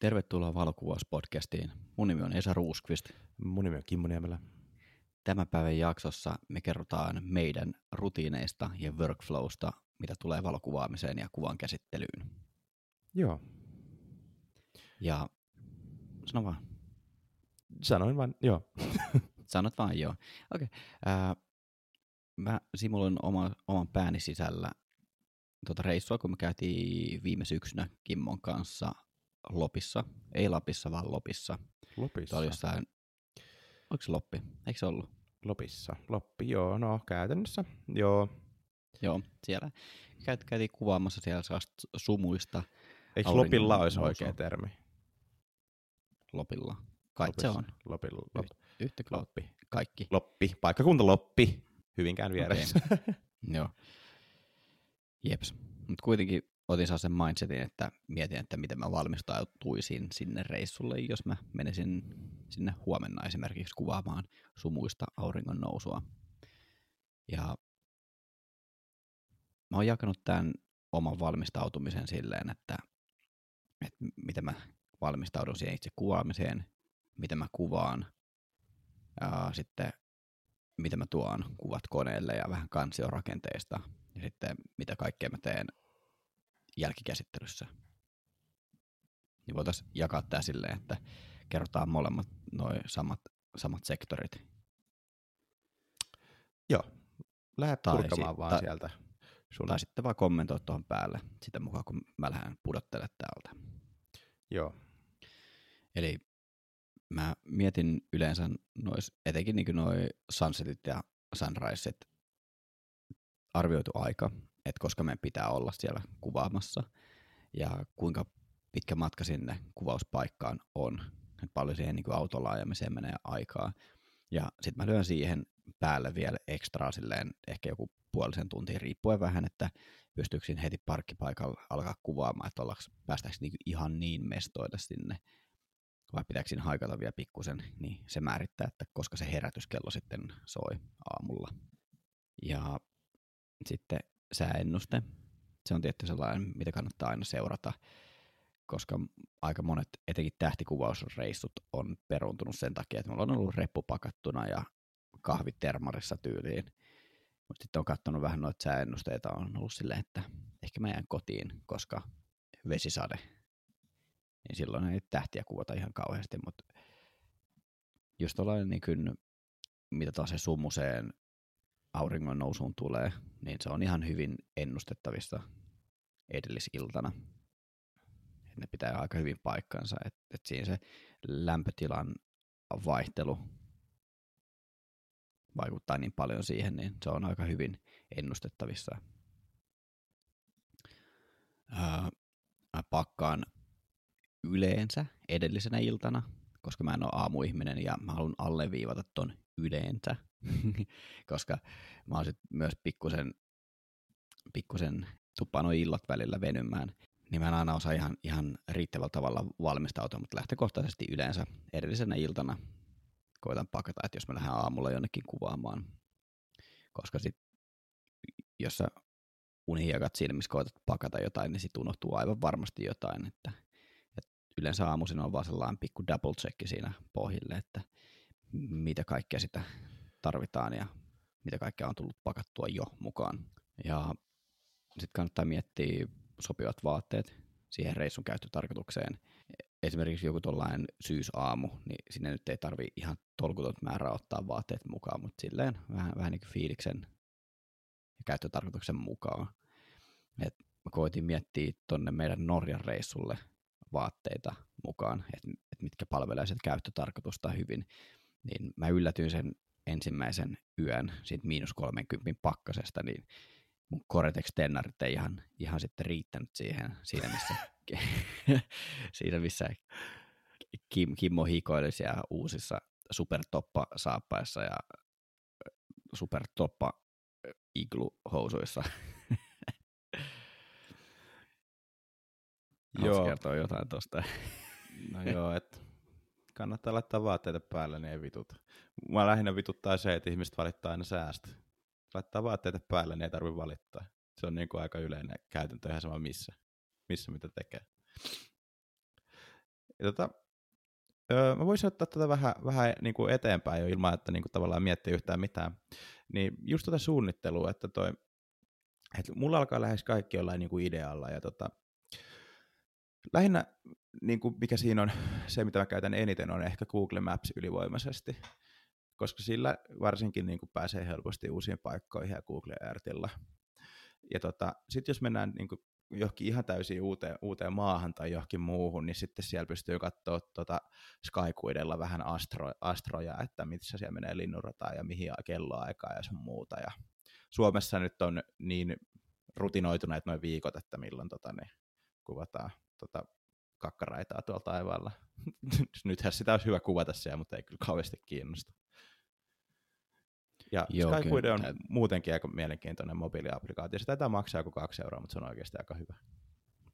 Tervetuloa valokuvauspodcastiin. Mun nimi on Esa Ruuskvist. Mun nimi on Kimmo Niemelä. Tämän päivän jaksossa me kerrotaan meidän rutiineista ja workflowsta, mitä tulee valokuvaamiseen ja kuvan käsittelyyn. Joo. Ja sano vaan. Sanoin vaan, joo. Sanot vaan joo. Okei. Okay. mä simuloin oma, oman pääni sisällä tuota reissua, kun me käytiin viime syksynä Kimmon kanssa Lopissa. Ei Lapissa, vaan Lopissa. Lopissa? Tämä oli jossain, onko se Loppi? Eikö se ollut? Lopissa. Loppi, joo, no käytännössä, joo. Joo, siellä käytiin kuvaamassa siellä sumuista. Eikö Lopilla olisi oikea termi? Lopilla. Kai se on. Lopilla. Lop. Yhtä Loppi. Kaikki. Loppi. Paikkakunta Loppi. Hyvinkään vieressä. Okay. Joo. Jeps. Mutta kuitenkin otin saa sen mindsetin, että mietin, että miten mä valmistautuisin sinne reissulle, jos mä menisin sinne huomenna esimerkiksi kuvaamaan sumuista auringon nousua. Ja mä oon jakanut tämän oman valmistautumisen silleen, että, että miten mä valmistaudun siihen itse kuvaamiseen, miten mä kuvaan, ja sitten miten mä tuon kuvat koneelle ja vähän kansiorakenteesta, ja sitten mitä kaikkea mä teen jälkikäsittelyssä. Niin voitaisiin jakaa tämä silleen, että kerrotaan molemmat noin samat, samat sektorit. Joo, lähde purkamaan vaan ta- sieltä. Sun. Tai sitten vaan kommentoi tuohon päälle sitä mukaan, kun mä lähden pudottelemaan täältä. Joo. Eli mä mietin yleensä nois, etenkin niin noin sunsetit ja sunriset arvioitu aika, että koska meidän pitää olla siellä kuvaamassa ja kuinka pitkä matka sinne kuvauspaikkaan on. Et paljon siihen niin autolla ajamiseen menee aikaa. Ja sitten mä lyön siihen päälle vielä ekstraa silleen ehkä joku puolisen tuntia riippuen vähän, että pystyykö heti parkkipaikalla alkaa kuvaamaan, että ollaanko, päästäänkö niinku ihan niin mestoille sinne vai pitääkö siinä haikata vielä pikkusen, niin se määrittää, että koska se herätyskello sitten soi aamulla. Ja sitten sääennuste. Se on tietty sellainen, mitä kannattaa aina seurata, koska aika monet, etenkin tähtikuvausreissut, on peruuntunut sen takia, että mulla on ollut reppu pakattuna ja kahvit termarissa tyyliin. Mutta sitten on katsonut vähän noita sääennusteita, on ollut silleen, että ehkä mä jään kotiin, koska vesisade. Niin silloin ei tähtiä kuvata ihan kauheasti, mutta just tuollainen niin mitä taas se summuseen auringon nousuun tulee, niin se on ihan hyvin ennustettavissa edellisiltana. Et ne pitää aika hyvin paikkansa, että et siinä se lämpötilan vaihtelu vaikuttaa niin paljon siihen, niin se on aika hyvin ennustettavissa. mä pakkaan yleensä edellisenä iltana, koska mä en ole aamuihminen ja mä haluan alleviivata ton yleensä, koska mä oon sit myös pikkusen, pikkusen tuppaan noin illat välillä venymään, niin mä en aina osaa ihan, ihan riittävällä tavalla valmistautua, mutta lähtökohtaisesti yleensä edellisenä iltana koitan pakata, että jos mä lähden aamulla jonnekin kuvaamaan, koska sit, jos sä unihiekat silmissä koetat pakata jotain, niin sit unohtuu aivan varmasti jotain, että, että yleensä aamuisin on vaan sellainen pikku double check siinä pohjille, että mitä kaikkea sitä tarvitaan ja mitä kaikkea on tullut pakattua jo mukaan. Ja sitten kannattaa miettiä sopivat vaatteet siihen reissun käyttötarkoitukseen. Esimerkiksi joku tuollainen syysaamu, niin sinne nyt ei tarvi ihan tolkuton määrä ottaa vaatteet mukaan, mutta silleen vähän, vähän niin kuin fiiliksen ja käyttötarkoituksen mukaan. Et mä koitin miettiä tuonne meidän Norjan reissulle vaatteita mukaan, että et mitkä palvelee sitä käyttötarkoitusta hyvin niin mä yllätyin sen ensimmäisen yön siitä miinus 30 pakkasesta, niin mun Coretex-tennarit ei ihan, ihan sitten riittänyt siihen, siinä missä, siinä missä Kim, Kimmo hikoili siellä uusissa supertoppa-saappaissa ja supertoppa iglu-housuissa. Joo. kertoa jotain tosta. No joo, että kannattaa laittaa vaatteita päälle, niin ei vituta. Mä lähinnä vituttaa se, että ihmiset valittaa aina säästä. Laittaa vaatteita päälle, niin ei tarvitse valittaa. Se on niin kuin aika yleinen käytäntö ihan sama missä, missä mitä tekee. Ja tota, öö, mä voisin ottaa tätä vähän, vähän niin kuin eteenpäin jo ilman, että niin kuin tavallaan miettii yhtään mitään. Niin just tätä suunnittelua, että toi, että mulla alkaa lähes kaikki olla niin kuin idealla ja tota, lähinnä niin kuin mikä siinä on, se mitä mä käytän eniten on ehkä Google Maps ylivoimaisesti, koska sillä varsinkin niin kuin pääsee helposti uusiin paikkoihin ja Google Earthilla. Ja tota, sitten jos mennään niin kuin johonkin ihan täysin uuteen, uuteen maahan tai johonkin muuhun, niin sitten siellä pystyy katsoa tuota Skyquidella vähän astro, astroja, että missä siellä menee linnunrataa ja mihin kelloaikaa ja sun muuta. Ja Suomessa nyt on niin rutinoituneet noin viikot, että milloin tota, niin kuvataan tota, kakkaraitaa tuolla taivaalla. Nythän sitä olisi hyvä kuvata siellä, mutta ei kyllä kauheasti kiinnosta. Ja Joo, Skyquid on muutenkin aika mielenkiintoinen mobiiliaplikaatio. Se taitaa maksaa joku kaksi euroa, mutta se on oikeasti aika hyvä.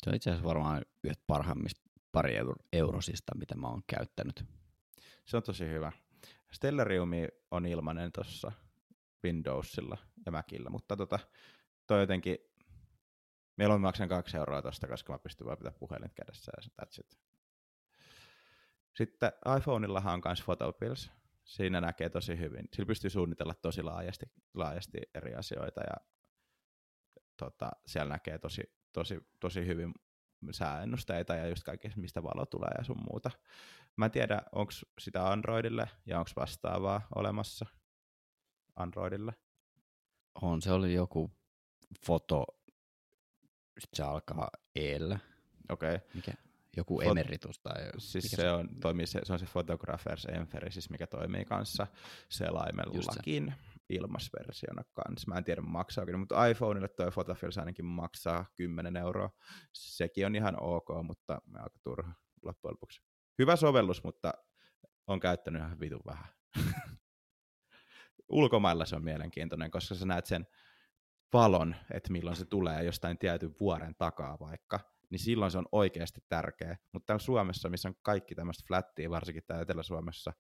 Se on itse asiassa varmaan yhdet parhaimmista pari eurosista, mitä mä oon käyttänyt. Se on tosi hyvä. Stellariumi on ilmainen tuossa Windowsilla ja Macillä, mutta tota, toi jotenkin, on maksan kaksi euroa tosta, koska mä pystyn vaan pitää puhelin kädessä ja that's it. Sitten iPhoneillahan on myös Photopills, siinä näkee tosi hyvin. Sillä pystyy suunnitella tosi laajasti, laajasti eri asioita ja tota, siellä näkee tosi, tosi, tosi hyvin sääennusteita ja just kaikki, mistä valo tulee ja sun muuta. Mä en tiedä, onko sitä Androidille ja onko vastaavaa olemassa Androidille. On, se oli joku foto, se alkaa eellä. Okei. Okay. Mikä? joku Fot- emeritus tai... Siis se, se, on, toimii, se, se on se Photographers Emphasis, mikä toimii kanssa selaimellakin ilmasversiona kanssa. Mä en tiedä maksaakin, mutta iPhoneille toi Photofills ainakin maksaa 10 euroa. Sekin on ihan ok, mutta aika turha loppujen lopuksi. Hyvä sovellus, mutta on käyttänyt ihan vitun vähän. Ulkomailla se on mielenkiintoinen, koska sä näet sen valon, että milloin se tulee jostain tietyn vuoren takaa vaikka, niin silloin se on oikeasti tärkeä. Mutta täällä Suomessa, missä on kaikki tämmöistä flattia, varsinkin täällä Etelä-Suomessa,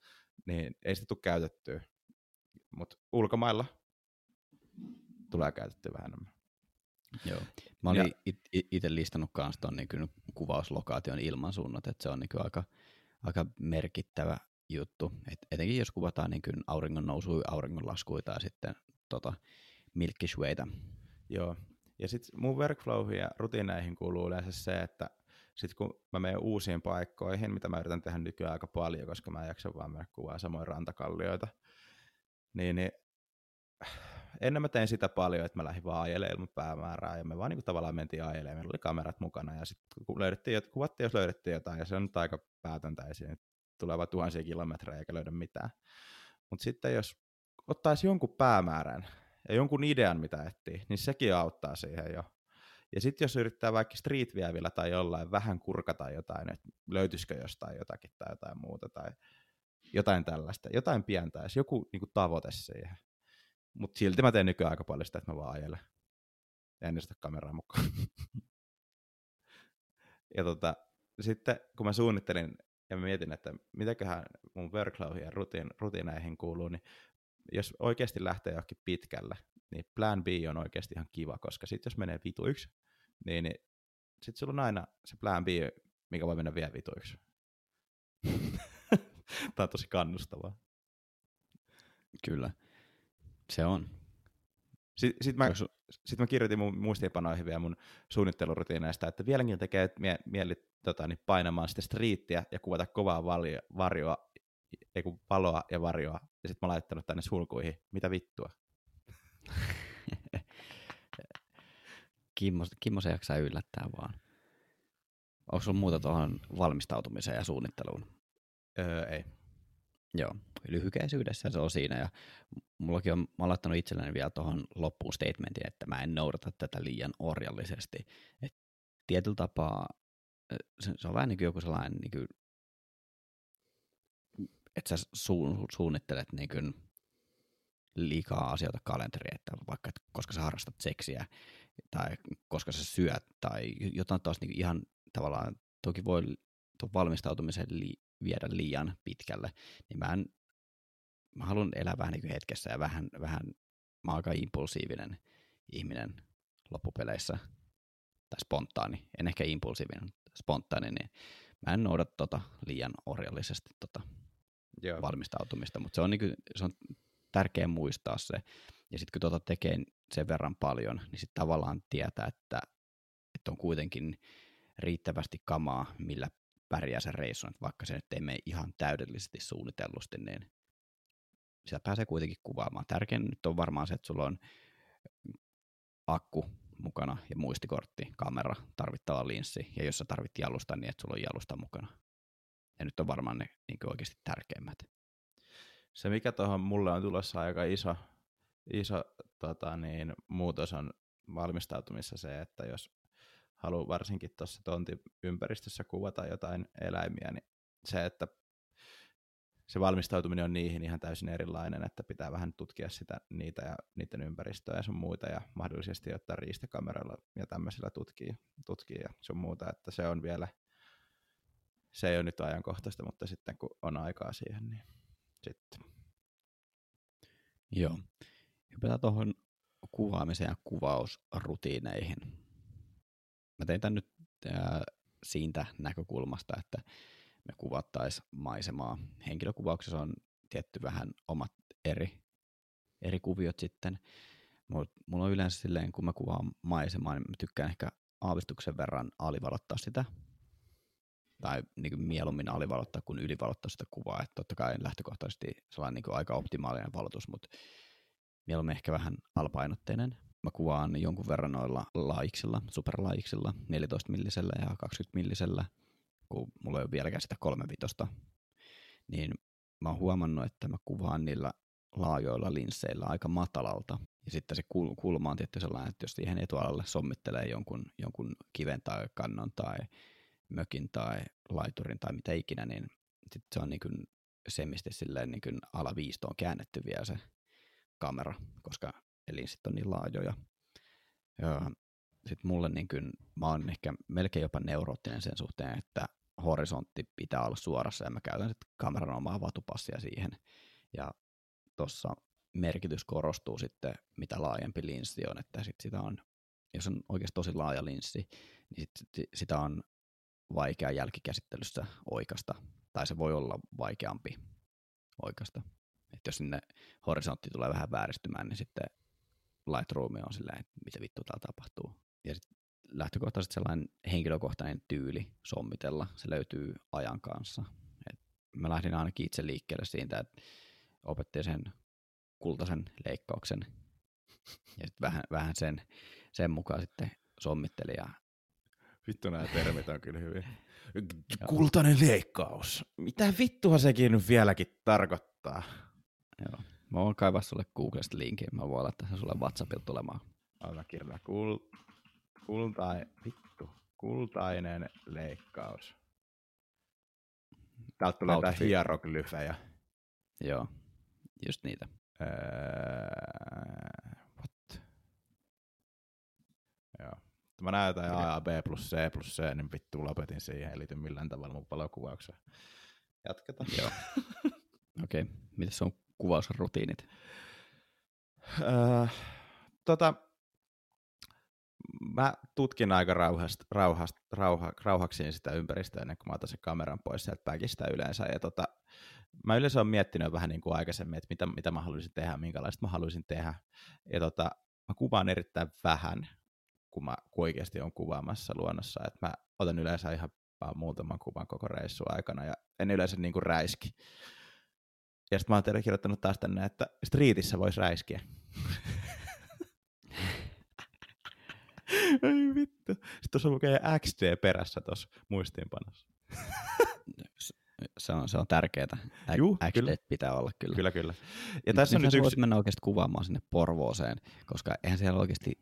niin ei sitä tule käytettyä. Mutta ulkomailla tulee käytettyä vähän enemmän. Joo. Mä olin itse listannut kanssa tuon niin kuvauslokaation ilmansuunnat, että se on niin aika, aika merkittävä juttu. Et etenkin jos kuvataan niin auringon nousui, auringon laskuja tai sitten tota, Wayta. Joo, ja sitten mun workflowihin ja rutiineihin kuuluu yleensä se, että sit kun mä menen uusiin paikkoihin, mitä mä yritän tehdä nykyään aika paljon, koska mä en jaksa vaan mennä kuvaa samoin rantakallioita, niin, niin ennen mä tein sitä paljon, että mä lähdin vaan ajelemaan ilman päämäärää, ja me vaan niin tavallaan mentiin ajelemaan, meillä oli kamerat mukana, ja sitten kun löydettiin, kuvattiin, jos löydettiin jotain, ja se on nyt aika päätöntä esiin, tulee vaan tuhansia kilometrejä eikä löydä mitään. Mutta sitten jos ottaisi jonkun päämäärän, ja jonkun idean, mitä etsii, niin sekin auttaa siihen jo. Ja sitten jos yrittää vaikka street vievillä tai jollain vähän kurkata jotain, että löytyisikö jostain jotakin tai jotain muuta tai jotain tällaista, jotain pientä, jos joku niin kuin, tavoite siihen. Mutta silti mä teen nykyään aika paljon sitä, että mä vaan ajelen. En sitä kameraa mukaan. ja tota, sitten kun mä suunnittelin ja mietin, että mitäköhän mun workflowhin ja rutiin, rutiineihin kuuluu, niin jos oikeasti lähtee johonkin pitkälle, niin plan B on oikeasti ihan kiva, koska sitten jos menee vituiksi, niin, niin sitten sulla on aina se plan B, mikä voi mennä vielä vituiksi. Tämä on tosi kannustavaa. Kyllä, se on. Sitten sit mä, sit mä kirjoitin mun muistiinpanoihin vielä mun suunnittelurutiineista, että vieläkin tekee mie- mieli tota, niin painamaan sitä striittiä ja kuvata kovaa varjoa ei kun valoa ja varjoa, ja sitten mä laittanut tänne sulkuihin. Mitä vittua? Kimmo, Kimmo se jaksaa yllättää vaan. Onko sulla muuta tuohon valmistautumiseen ja suunnitteluun? Öö, ei. Joo, lyhykäisyydessä se on siinä. Ja mullakin on, mä oon laittanut itselleni vielä tuohon loppuun statementin, että mä en noudata tätä liian orjallisesti. Et tietyllä tapaa se, se on vähän niin kuin joku sellainen niin kuin että sä su- suunnittelet niin kuin liikaa asioita kalenteriin, että vaikka että koska sä harrastat seksiä tai koska sä syöt tai jotain taas niin ihan tavallaan, toki voi tuon valmistautumisen li- viedä liian pitkälle, niin mä, en, mä haluan elää vähän niin kuin hetkessä ja vähän, vähän mä aika impulsiivinen ihminen loppupeleissä, tai spontaani, en ehkä impulsiivinen, spontaani, niin mä en noudata tota liian orjallisesti tota Joo. valmistautumista, mutta se on, niinku, se on tärkeä muistaa se. Ja sitten kun tota tekee sen verran paljon, niin sitten tavallaan tietää, että, että on kuitenkin riittävästi kamaa, millä pärjää sen reissun, että vaikka se nyt ei mene ihan täydellisesti suunnitellusti, niin sitä pääsee kuitenkin kuvaamaan. Tärkein nyt on varmaan se, että sulla on akku mukana ja muistikortti, kamera, tarvittava linssi, ja jos sä tarvit jalusta, niin että sulla on jalusta mukana. Ja nyt on varmaan ne niin oikeasti tärkeimmät. Se, mikä tuohon mulle on tulossa aika iso, iso tota niin, muutos on valmistautumissa se, että jos haluaa varsinkin tuossa tontin ympäristössä kuvata jotain eläimiä, niin se, että se valmistautuminen on niihin ihan täysin erilainen, että pitää vähän tutkia sitä, niitä ja niiden ympäristöä ja sun muita ja mahdollisesti ottaa riistakameralla ja tämmöisillä tutkii, tutkii ja sun muuta, että se on vielä, se ei ole nyt ajankohtaista, mutta sitten kun on aikaa siihen, niin sitten. Joo. Hypätään tuohon kuvaamiseen ja kuvausrutiineihin. Mä tein tämän nyt äh, siitä näkökulmasta, että me kuvattaisiin maisemaa. Henkilökuvauksessa on tietty vähän omat eri, eri kuviot sitten, mutta mulla on yleensä silleen, kun mä kuvaan maisemaa, niin mä tykkään ehkä aavistuksen verran alivalottaa sitä, tai niin kuin mieluummin alivalottaa kuin ylivalottaa sitä kuvaa, että totta kai lähtökohtaisesti sellainen niin kuin aika optimaalinen valotus, mutta mieluummin ehkä vähän alpainotteinen. Mä kuvaan jonkun verran noilla laiksilla, superlaiksilla, 14 millisellä ja 20 millisellä, kun mulla ei ole vieläkään sitä vitosta, niin mä oon huomannut, että mä kuvaan niillä laajoilla linsseillä aika matalalta. Ja sitten se kulma on tietty sellainen, että jos siihen etualalle sommittelee jonkun, jonkun kiven tai kannon tai mökin tai laiturin tai mitä ikinä, niin sitten se on niin kuin semisti silleen niin kuin alaviistoon käännetty vielä se kamera, koska linssit on niin laajoja. Sitten mulle niin kuin, mä oon ehkä melkein jopa neuroottinen sen suhteen, että horisontti pitää olla suorassa ja mä käytän sitten kameran omaa vatupassia siihen. Ja tuossa merkitys korostuu sitten, mitä laajempi linssi on, että sit sitä on, jos on oikeasti tosi laaja linssi, niin sit, sitä on vaikea jälkikäsittelyssä oikasta, tai se voi olla vaikeampi oikasta. Että jos sinne horisontti tulee vähän vääristymään, niin sitten Lightroom on silleen, että mitä vittu täällä tapahtuu. Ja sitten lähtökohtaisesti sellainen henkilökohtainen tyyli sommitella, se löytyy ajan kanssa. Et mä lähdin ainakin itse liikkeelle siitä, että opettiin sen kultaisen leikkauksen ja sitten vähän, vähän sen, sen mukaan sitten sommitteli. Ja... Vittu nämä termit on kyllä hyvin. Kultainen leikkaus. Mitä vittua sekin nyt vieläkin tarkoittaa? Joo. Mä voin kaivaa sulle Googlesta linkin. Mä voin laittaa sen sulle WhatsAppilla tulemaan. Anna kirjaa. Kul... Kultai... Vittu. Kultainen leikkaus. Täältä tulee jotain hieroglyfejä. Joo, just niitä. Öö, what? Joo. Mä näytän A ja B plus C plus C, niin vittu lopetin siihen, ei liity millään tavalla mun valokuvaukseen. Jatketaan. Joo. Okei, okay. mitäs on kuvausrutiinit? Öö, tota, mä tutkin aika rauhast, rauhast, rauha, rauhaksiin sitä ympäristöä ennen kuin mä otan sen kameran pois sieltä päkistä yleensä. Ja tota, mä yleensä olen miettinyt vähän niin kuin aikaisemmin, että mitä, mitä mä haluaisin tehdä, minkälaista mä haluaisin tehdä. Ja tota, mä kuvaan erittäin vähän, kun mä kun oikeasti on kuvaamassa luonnossa. että mä otan yleensä ihan vaan muutaman kuvan koko reissun aikana ja en yleensä niin kuin räiski. Ja sitten mä oon kirjoittanut taas tänne, että streetissä voisi räiskiä. Ei vittu. Sitten tuossa lukee XD perässä tuossa muistiinpanossa. se on, se on tärkeää. Juh, XD kyllä. pitää olla kyllä. Kyllä, kyllä. Ja tässä nyt on nyt yksi... mennä oikeasti kuvaamaan sinne Porvooseen, koska eihän siellä oikeasti,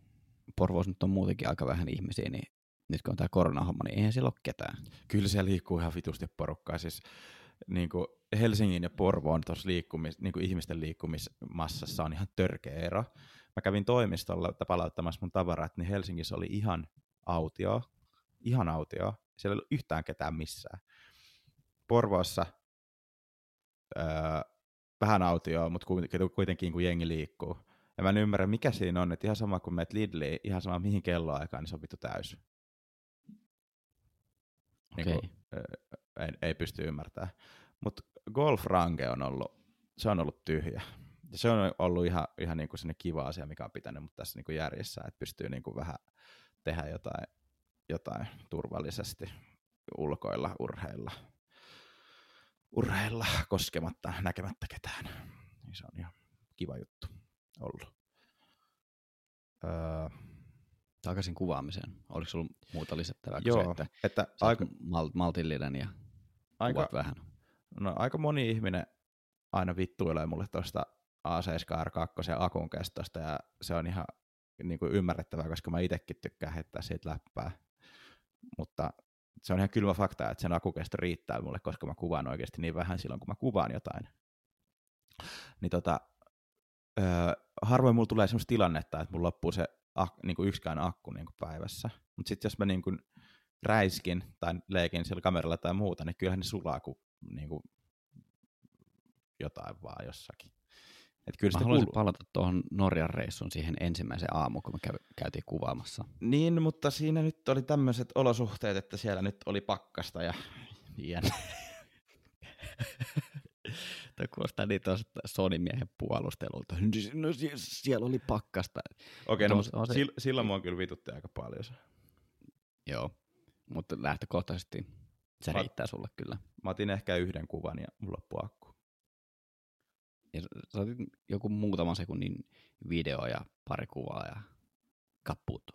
Porvoos nyt on muutenkin aika vähän ihmisiä, niin nyt kun on tämä koronahomma, niin eihän siellä ole ketään. Kyllä siellä liikkuu ihan vitusti porukkaa. Siis niin kuin Helsingin ja Porvoon tuossa liikkumis, niin kuin ihmisten liikkumismassassa on ihan törkeä ero. Mä kävin toimistolla palauttamassa mun tavarat, niin Helsingissä oli ihan autio, ihan autio. Siellä ei ollut yhtään ketään missään. Porvoossa öö, vähän autioa, mutta kuitenkin kun jengi liikkuu. Ja mä en ymmärrä, mikä siinä on, että ihan sama kuin meet Lidliin, ihan sama mihin kelloaikaan, niin se on vittu täys. Okay. Niin kuin, ei, ei pysty ymmärtämään. Mutta golf range on ollut, se on ollut tyhjä. Ja se on ollut ihan, ihan niin kuin kiva asia, mikä on pitänyt mut tässä niin kuin järjessä, että pystyy niin kuin vähän tehdä jotain, jotain turvallisesti ulkoilla, urheilla, urheilla koskematta, näkemättä ketään. Niin se on ihan kiva juttu ollut. Öö, Takaisin kuvaamiseen. Oliko sulla muuta lisättävää Joo, se, että, että aika mal- maltillinen ja aika, kuvat vähän? no, aika moni ihminen aina vittuilee mulle tuosta A7R2 akun kestosta ja se on ihan niin kuin ymmärrettävää, koska mä itsekin tykkään heittää siitä läppää. Mutta se on ihan kylmä fakta, että sen akukesto riittää mulle, koska mä kuvaan oikeasti niin vähän silloin, kun mä kuvaan jotain. Niin tota, öö, harvoin mulla tulee sellaista tilannetta, että mulla loppuu se ak, niin kuin yksikään akku niin kuin päivässä. Mutta sitten jos mä niin kuin räiskin tai leikin sillä kameralla tai muuta, niin kyllähän ne sulaa kuin, niin kuin jotain vaan jossakin. Et kyllä mä haluaisin kuuluu. palata tuohon Norjan reissun siihen ensimmäiseen aamuun, kun me käy, käytiin kuvaamassa. Niin, mutta siinä nyt oli tämmöiset olosuhteet, että siellä nyt oli pakkasta ja jien. Kuulostaa niin tuosta Sony-miehen puolustelulta. No siellä oli pakkasta. Okei, no, no se... silloin mua kyllä vitutti aika paljon se. Joo, mutta lähtökohtaisesti se mä, riittää sulle kyllä. Mä otin ehkä yhden kuvan ja mulla loppui akku. Ja sä otit joku muutaman sekunnin video ja pari kuvaa ja kappuuttu.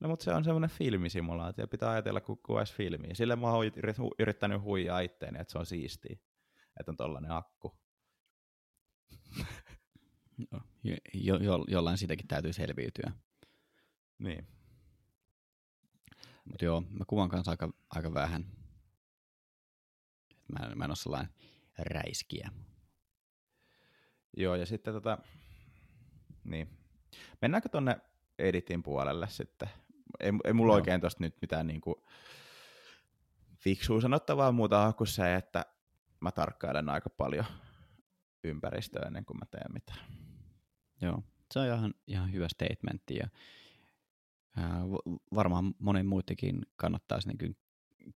No mutta se on semmoinen filmisimulaatio, pitää ajatella kun kuvaisi filmiä. Sille mä oon yrittänyt huijaa itteeni, että se on siistiä, että on tollainen akku. No, jo, jo, jollain siitäkin täytyy selviytyä. Niin. Mutta joo, mä kuvan kanssa aika, aika vähän. Mä, en, mä en ole sellainen räiskiä. Joo, ja sitten tota, niin. Mennäänkö tonne editin puolelle sitten? Ei, ei mulla no. oikein tosta nyt mitään niinku fiksua sanottavaa muuta kuin se, että mä tarkkailen aika paljon ympäristöä ennen kuin mä teen mitään. Joo, se on ihan, ihan hyvä statementti ja ää, varmaan monen muidenkin kannattaisi niin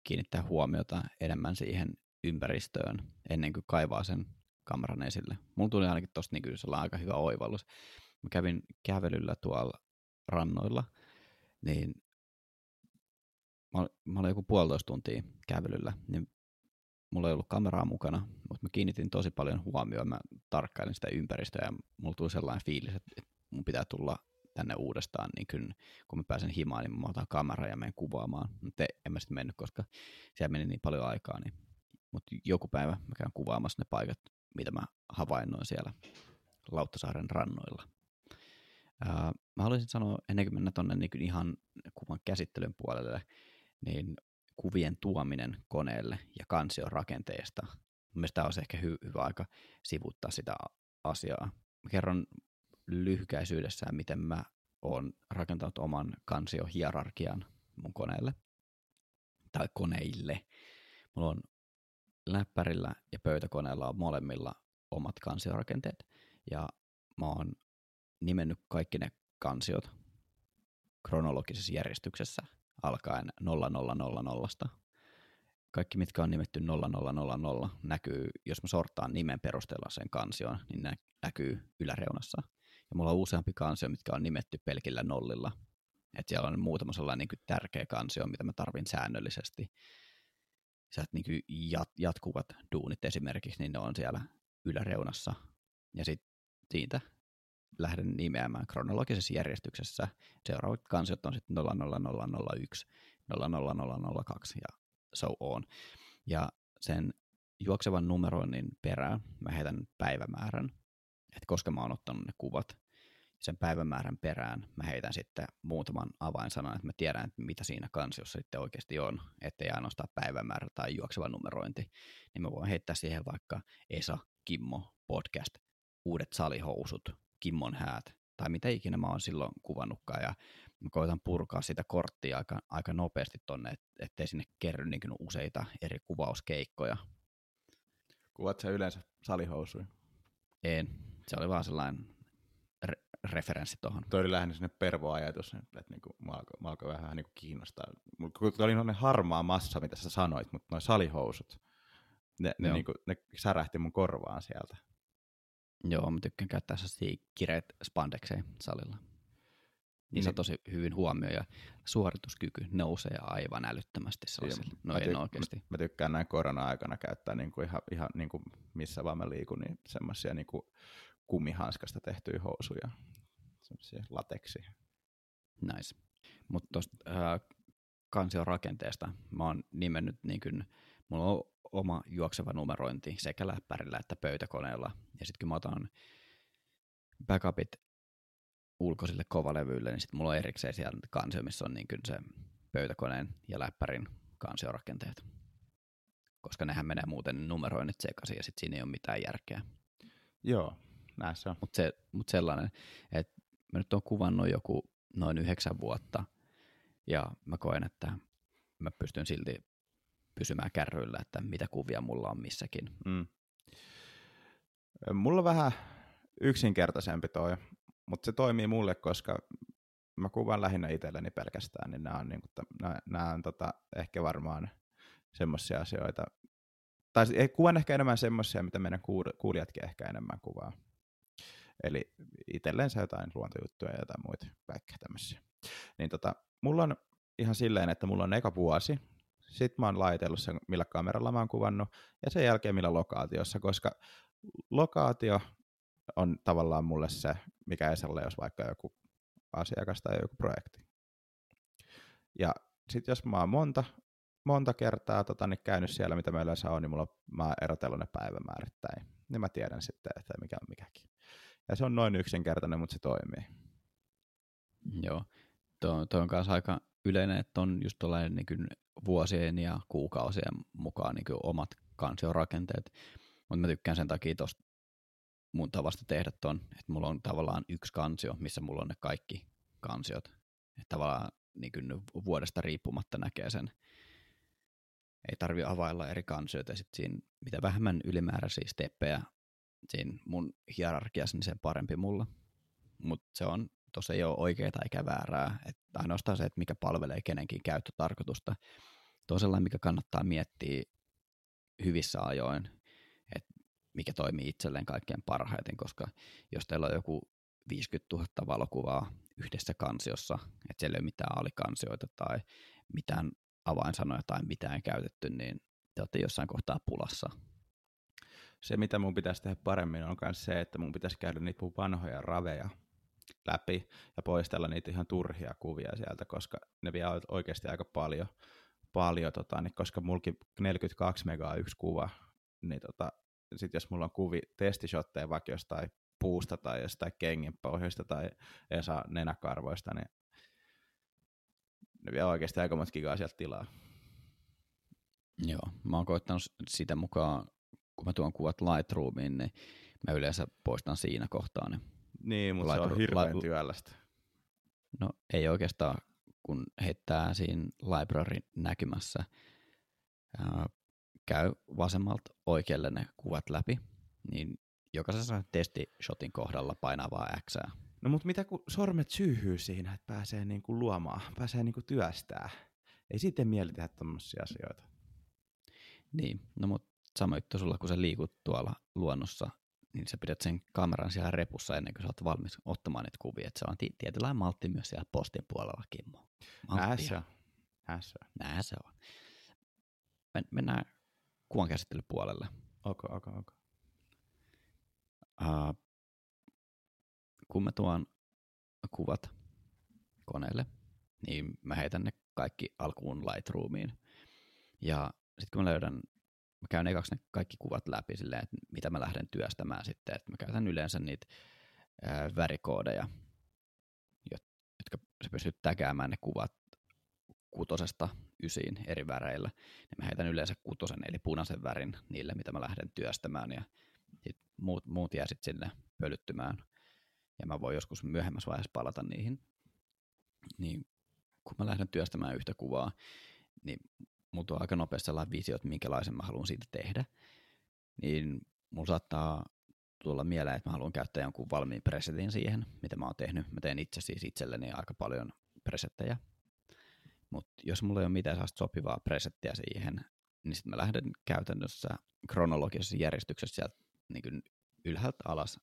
kiinnittää huomiota enemmän siihen ympäristöön ennen kuin kaivaa sen kameran esille. Mulla tuli ainakin tosta niin sellainen aika hyvä oivallus. Mä kävin kävelyllä tuolla rannoilla, niin mä, mä olin joku puolitoista tuntia kävelyllä, niin mulla ei ollut kameraa mukana, mutta mä kiinnitin tosi paljon huomioon, mä tarkkailin sitä ympäristöä ja mulla tuli sellainen fiilis, että mun pitää tulla tänne uudestaan, niin kyllä, kun mä pääsen himaan, niin mä otan kamera ja menen kuvaamaan. Mutta en mä sitten mennyt, koska siellä meni niin paljon aikaa. Niin. Mutta joku päivä mä käyn kuvaamassa ne paikat, mitä mä havainnoin siellä Lauttasaaren rannoilla. Ää, mä haluaisin sanoa, ennen kuin mennä tuonne niin ihan kuvan käsittelyn puolelle, niin kuvien tuominen koneelle ja kansion rakenteesta. Mielestäni tämä olisi ehkä hy- hyvä aika sivuttaa sitä asiaa. Mä kerron lyhykäisyydessään, miten mä oon rakentanut oman kansiohierarkian mun koneelle tai koneille. Mulla on läppärillä ja pöytäkoneella on molemmilla omat kansiorakenteet. Ja mä oon nimennyt kaikki ne kansiot kronologisessa järjestyksessä alkaen 0000. Kaikki, mitkä on nimetty 0000, näkyy, jos mä sortaan nimen perusteella sen kansion, niin ne näkyy yläreunassa. Ja mulla on useampi kansio, mitkä on nimetty pelkillä nollilla. Että siellä on muutama sellainen niin tärkeä kansio, mitä mä tarvin säännöllisesti sieltä niin jat, jatkuvat duunit esimerkiksi, niin ne on siellä yläreunassa. Ja sitten siitä lähden nimeämään kronologisessa järjestyksessä. Seuraavat kansiot on sitten 00001, 00002 ja so on. Ja sen juoksevan numeroinnin perään mä heitän päivämäärän, että koska mä oon ottanut ne kuvat, sen päivämäärän perään mä heitän sitten muutaman avainsanan, että mä tiedän, että mitä siinä kansiossa sitten oikeasti on, ettei ainoastaan päivämäärä tai juokseva numerointi, niin mä voin heittää siihen vaikka Esa, Kimmo, podcast, uudet salihousut, Kimmon häät, tai mitä ikinä mä oon silloin kuvannutkaan, ja mä koitan purkaa sitä korttia aika, aika nopeasti tonne, et, ettei sinne kerry niin useita eri kuvauskeikkoja. Kuvat sä yleensä salihousuja? En. Se oli vaan sellainen referenssi tuohon. Toi oli lähinnä sinne pervoajatus, että niinku, mä alkoi, mä alkoi vähän niinku kiinnostaa. Mulla oli sellainen harmaa massa, mitä sä sanoit, mutta noin salihousut, ne, ne, niinku, ne särähti mun korvaan sieltä. Joo, mä tykkään käyttää sellaisia kireet spandekseja salilla. Niin se on tosi hyvin huomio ja suorituskyky nousee aivan älyttömästi sellaisilla. No mä, en oikeasti. Mä, tykkään näin korona-aikana käyttää niinku ihan, ihan niinku missä vaan mä liikun, niin semmoisia niinku kumihanskasta tehtyjä housuja, semmoisia lateksi. Nice. Mutta tuosta äh, kansion rakenteesta mä oon nimennyt niin kuin, mulla on oma juokseva numerointi sekä läppärillä että pöytäkoneella. Ja sitten kun mä otan backupit ulkoisille kovalevyille, niin sitten mulla on erikseen siellä kansio, missä on niin kuin se pöytäkoneen ja läppärin kansiorakenteet. Koska nehän menee muuten numeroinnit sekaisin ja sitten siinä ei ole mitään järkeä. Joo, näissä on. Mutta se, mut sellainen, että mä nyt oon kuvannut joku noin yhdeksän vuotta ja mä koen, että mä pystyn silti pysymään kärryillä, että mitä kuvia mulla on missäkin. Mm. Mulla on vähän yksinkertaisempi toi, mutta se toimii mulle, koska mä kuvan lähinnä itselleni pelkästään, niin nämä on, niin kuin, nämä, nämä on tota, ehkä varmaan semmoisia asioita, tai kuvan ehkä enemmän semmoisia, mitä meidän kuulijatkin ehkä enemmän kuvaa. Eli itsellensä jotain luontojuttuja ja jotain muita kaikkea tämmöisiä. Niin tota, mulla on ihan silleen, että mulla on eka vuosi, sitten mä oon laitellut sen, millä kameralla mä oon kuvannut, ja sen jälkeen millä lokaatiossa, koska lokaatio on tavallaan mulle se, mikä Esalle jos vaikka joku asiakas tai joku projekti. Ja sitten jos mä oon monta, monta kertaa tota, niin käynyt siellä, mitä meillä yleensä on, niin mulla, mä oon erotellut ne päivämäärittäin. Niin mä tiedän sitten, että mikä on mikäkin. Ja se on noin yksinkertainen, mutta se toimii. Joo, tuo, tuo on kanssa aika yleinen, että on just tuollainen niin vuosien ja kuukausien mukaan niin omat kansiorakenteet. Mutta mä tykkään sen takia tuosta mun tavasta tehdä ton, että mulla on tavallaan yksi kansio, missä mulla on ne kaikki kansiot. Että tavallaan niin vuodesta riippumatta näkee sen. Ei tarvi availla eri kansioita ja sitten siinä mitä vähemmän ylimääräisiä steppejä siinä mun hierarkiassa, niin sen parempi mulla. Mutta se on, tuossa ei ole oikeaa eikä väärää, että ainoastaan se, että mikä palvelee kenenkin käyttötarkoitusta. Tuo mikä kannattaa miettiä hyvissä ajoin, että mikä toimii itselleen kaikkein parhaiten, koska jos teillä on joku 50 000 valokuvaa yhdessä kansiossa, että siellä ei ole mitään alikansioita tai mitään avainsanoja tai mitään käytetty, niin te olette jossain kohtaa pulassa se, mitä mun pitäisi tehdä paremmin, on myös se, että mun pitäisi käydä niitä mun vanhoja raveja läpi ja poistella niitä ihan turhia kuvia sieltä, koska ne vie oikeasti aika paljon, paljon tota, niin koska mulki 42 megaa yksi kuva, niin tota, sit jos mulla on kuvi testishotteja vaikka jostain puusta tai jostain kengin pohjasta tai Esa nenäkarvoista, niin ne vie oikeasti aika monta gigaa sieltä tilaa. Joo, mä oon koittanut sitä mukaan kun mä tuon kuvat Lightroomiin, niin mä yleensä poistan siinä kohtaa ne. Niin, mutta Lightroom, se on hirveän li- työlästä. No ei oikeastaan, kun heittää siinä library näkymässä, ää, käy vasemmalta oikealle ne kuvat läpi, niin jokaisessa testishotin kohdalla painaa vaan X. No mutta mitä kun sormet syyhyy siinä, että pääsee niinku luomaan, pääsee niinku työstää. Ei sitten mieli tehdä tämmöisiä asioita. Niin, no mutta sama juttu sulla, kun sä liikut tuolla luonnossa, niin sä pidät sen kameran siellä repussa ennen kuin sä oot valmis ottamaan niitä kuvia. Että se on tietynlainen maltti myös siellä postin puolella, Kimmo. Nää se on. Nää se on. Nää se on. Men, mennään kuvan käsittelypuolelle. Okay, okay, okay. Uh, kun mä tuon kuvat koneelle, niin mä heitän ne kaikki alkuun Lightroomiin. Ja sitten kun mä löydän mä käyn ekaksi ne kaikki kuvat läpi silleen, että mitä mä lähden työstämään sitten, että mä käytän yleensä niitä ää, värikoodeja, jotka se pystyy täkäämään ne kuvat kutosesta ysiin eri väreillä, niin mä heitän yleensä kutosen eli punaisen värin niille, mitä mä lähden työstämään ja sit muut, muut jää sitten sinne pölyttymään ja mä voin joskus myöhemmässä vaiheessa palata niihin. Niin kun mä lähden työstämään yhtä kuvaa, niin mulla tulee aika nopeasti sellainen visio, että minkälaisen mä haluan siitä tehdä, niin mulla saattaa tulla mieleen, että mä haluan käyttää jonkun valmiin presetin siihen, mitä mä oon tehnyt. Mä teen itse siis itselleni aika paljon presettejä. Mutta jos mulla ei ole mitään sellaista sopivaa presettiä siihen, niin sitten mä lähden käytännössä kronologisessa järjestyksessä sieltä niin ylhäältä alas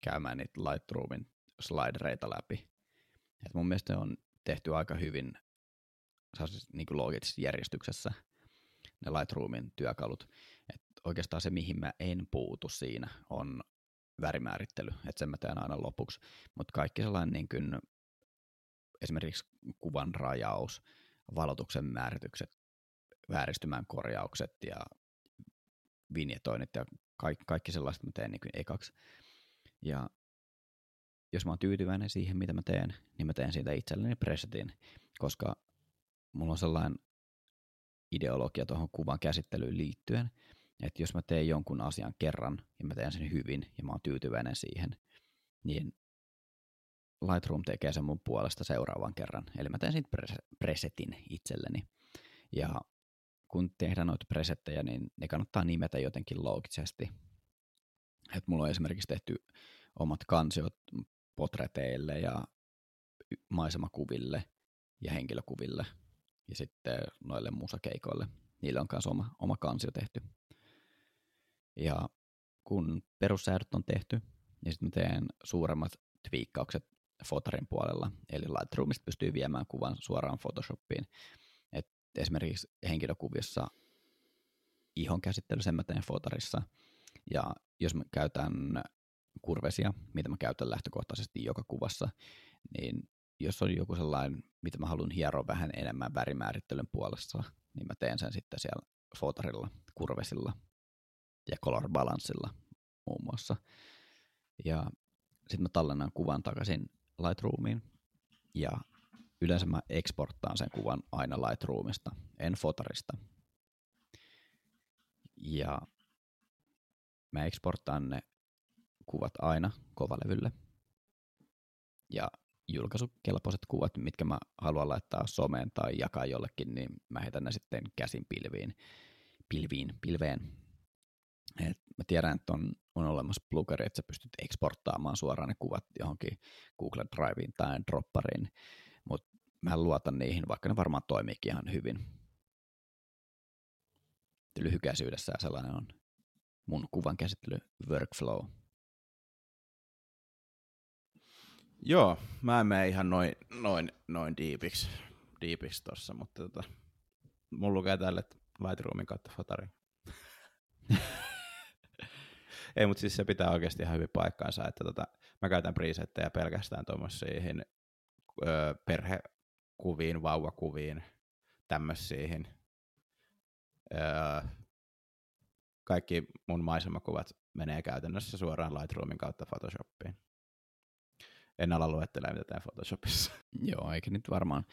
käymään niitä Lightroomin slidereita läpi. Et mun mielestä on tehty aika hyvin niin loogisessa järjestyksessä ne Lightroomin työkalut. Et oikeastaan se, mihin mä en puutu siinä, on värimäärittely, että sen mä teen aina lopuksi. Mutta kaikki sellainen niin kuin, esimerkiksi kuvan rajaus, valotuksen määritykset, vääristymän korjaukset ja vinjetoinnit ja kaikki, kaikki sellaiset mä teen niin kuin ekaksi. Ja jos mä oon tyytyväinen siihen, mitä mä teen, niin mä teen siitä itselleni presetin, koska mulla on sellainen ideologia tuohon kuvan käsittelyyn liittyen, että jos mä teen jonkun asian kerran ja mä teen sen hyvin ja mä oon tyytyväinen siihen, niin Lightroom tekee sen mun puolesta seuraavan kerran. Eli mä teen siitä presetin itselleni. Ja kun tehdään noita presettejä, niin ne kannattaa nimetä jotenkin loogisesti. Et mulla on esimerkiksi tehty omat kansiot potreteille ja maisemakuville ja henkilökuville ja sitten noille musakeikoille. Niille on myös oma, oma kansio tehty. Ja kun perussäädöt on tehty, niin sitten teen suuremmat twiikkaukset fotorin puolella. Eli Lightroomista pystyy viemään kuvan suoraan Photoshopiin. Et esimerkiksi henkilökuvissa ihon käsittely, sen mä teen fotorissa. Ja jos mä käytän kurvesia, mitä mä käytän lähtökohtaisesti joka kuvassa, niin jos on joku sellainen, mitä mä haluan hieroa vähän enemmän värimäärittelyn puolesta, niin mä teen sen sitten siellä fotorilla, kurvesilla ja color balanssilla muun muassa. Ja sitten mä tallennan kuvan takaisin Lightroomiin ja yleensä mä eksporttaan sen kuvan aina Lightroomista, en fotorista. Ja mä eksporttaan ne kuvat aina kovalevylle. Ja julkaisukelpoiset kuvat, mitkä mä haluan laittaa someen tai jakaa jollekin, niin mä heitän ne sitten käsin pilviin, pilviin, pilveen. Et mä tiedän, että on, on olemassa plugeri, että sä pystyt eksporttaamaan suoraan ne kuvat johonkin Google Driveen tai Droppariin, mutta mä luotan niihin, vaikka ne varmaan toimiikin ihan hyvin. Lyhykäisyydessä sellainen on mun kuvan käsittely workflow. Joo, mä en mene ihan noin, noin, noin diipiksi, diipiksi tossa, mutta tota, mulla lukee tälle Lightroomin kautta fotari. Ei, mutta siis se pitää oikeasti ihan hyvin paikkaansa, että tota, mä käytän presettejä pelkästään tuommoisiin perhekuviin, vauvakuviin, tämmöisiin. Kaikki mun maisemakuvat menee käytännössä suoraan Lightroomin kautta Photoshopiin en ala luettelemaan, mitä tämä Photoshopissa. Joo, eikä nyt varmaan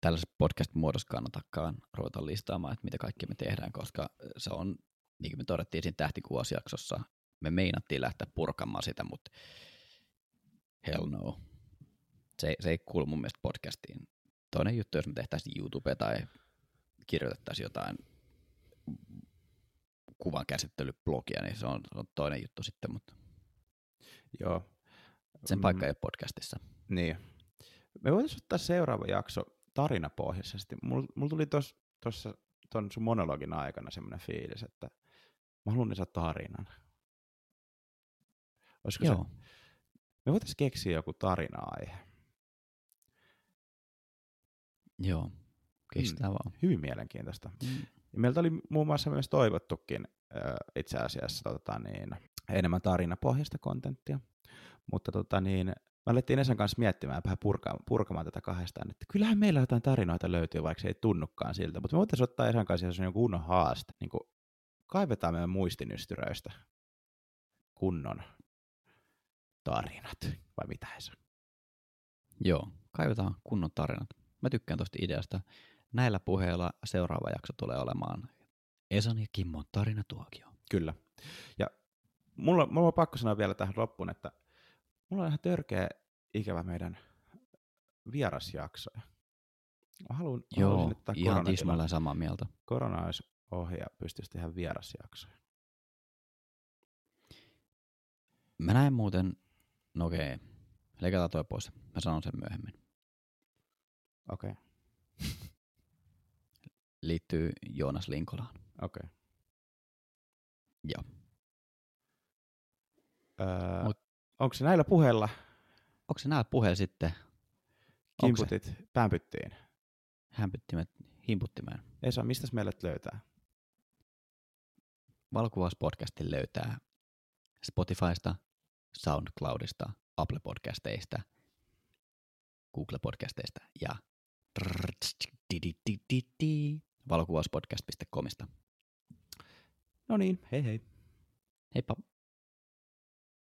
tällaisessa podcast-muodossa kannatakaan ruveta listaamaan, että mitä kaikki me tehdään, koska se on, niin kuin me todettiin siinä tähtikuvausjaksossa, me meinattiin lähteä purkamaan sitä, mutta hell no. Se, se ei kuulu mun mielestä podcastiin. Toinen juttu, jos me tehtäisiin YouTube tai kirjoitettaisiin jotain kuvan käsittelyblogia, niin se on, se on toinen juttu sitten, mutta Joo, sen mm. paikka ei ole podcastissa. Niin. Me voitaisiin ottaa seuraava jakso tarinapohjaisesti. Mulla mul tuli tuossa tuon sun monologin aikana semmoinen fiilis, että mä haluan lisätä tarinan. Olisiko Joo. se, me voitaisiin keksiä joku tarina-aihe. Joo, keksitään mm. vaan. Hyvin mielenkiintoista. Mm. Meiltä oli muun muassa myös toivottukin äh, itse asiassa tota, niin, enemmän tarinapohjaista kontenttia. Mutta tota niin, mä alettiin Esan kanssa miettimään vähän purkamaan, purkamaan tätä kahdestaan, että kyllähän meillä jotain tarinoita löytyy, vaikka se ei tunnukaan siltä, mutta me voitaisiin ottaa Esan kanssa jos on joku kunnon haaste, niin kuin kaivetaan meidän muistinystyröistä kunnon tarinat, vai mitä Esa? Joo, kaivetaan kunnon tarinat. Mä tykkään tuosta ideasta. Näillä puheilla seuraava jakso tulee olemaan Esan ja Kimmon tarinatuokio. Kyllä. Ja mulla, mulla on pakko sanoa vielä tähän loppuun, että Mulla on ihan törkeä ikävä meidän vierasjaksoja. Mä haluan, Joo, haluaisin, että ihan tismalleen samaa mieltä. Korona olisi ohi ja pystyisi tehdä vierasjaksoja. Mä näen muuten, no okei, leikataan toi pois. Mä sanon sen myöhemmin. Okei, okay. Liittyy Joonas Linkolaan. okei. Okay. Joo. Öö, Mut- onko se näillä puheilla Onko se näillä puheella sitten Onko se? kimputit päänpyttiin? hämpyttimet himputtimeen? Esa, mistä meidät löytää? Valokuvauspodcastin löytää Spotifysta, SoundCloudista, Apple Podcasteista, Google Podcasteista ja valokuvauspodcast.comista. No niin, hei hei. Heippa!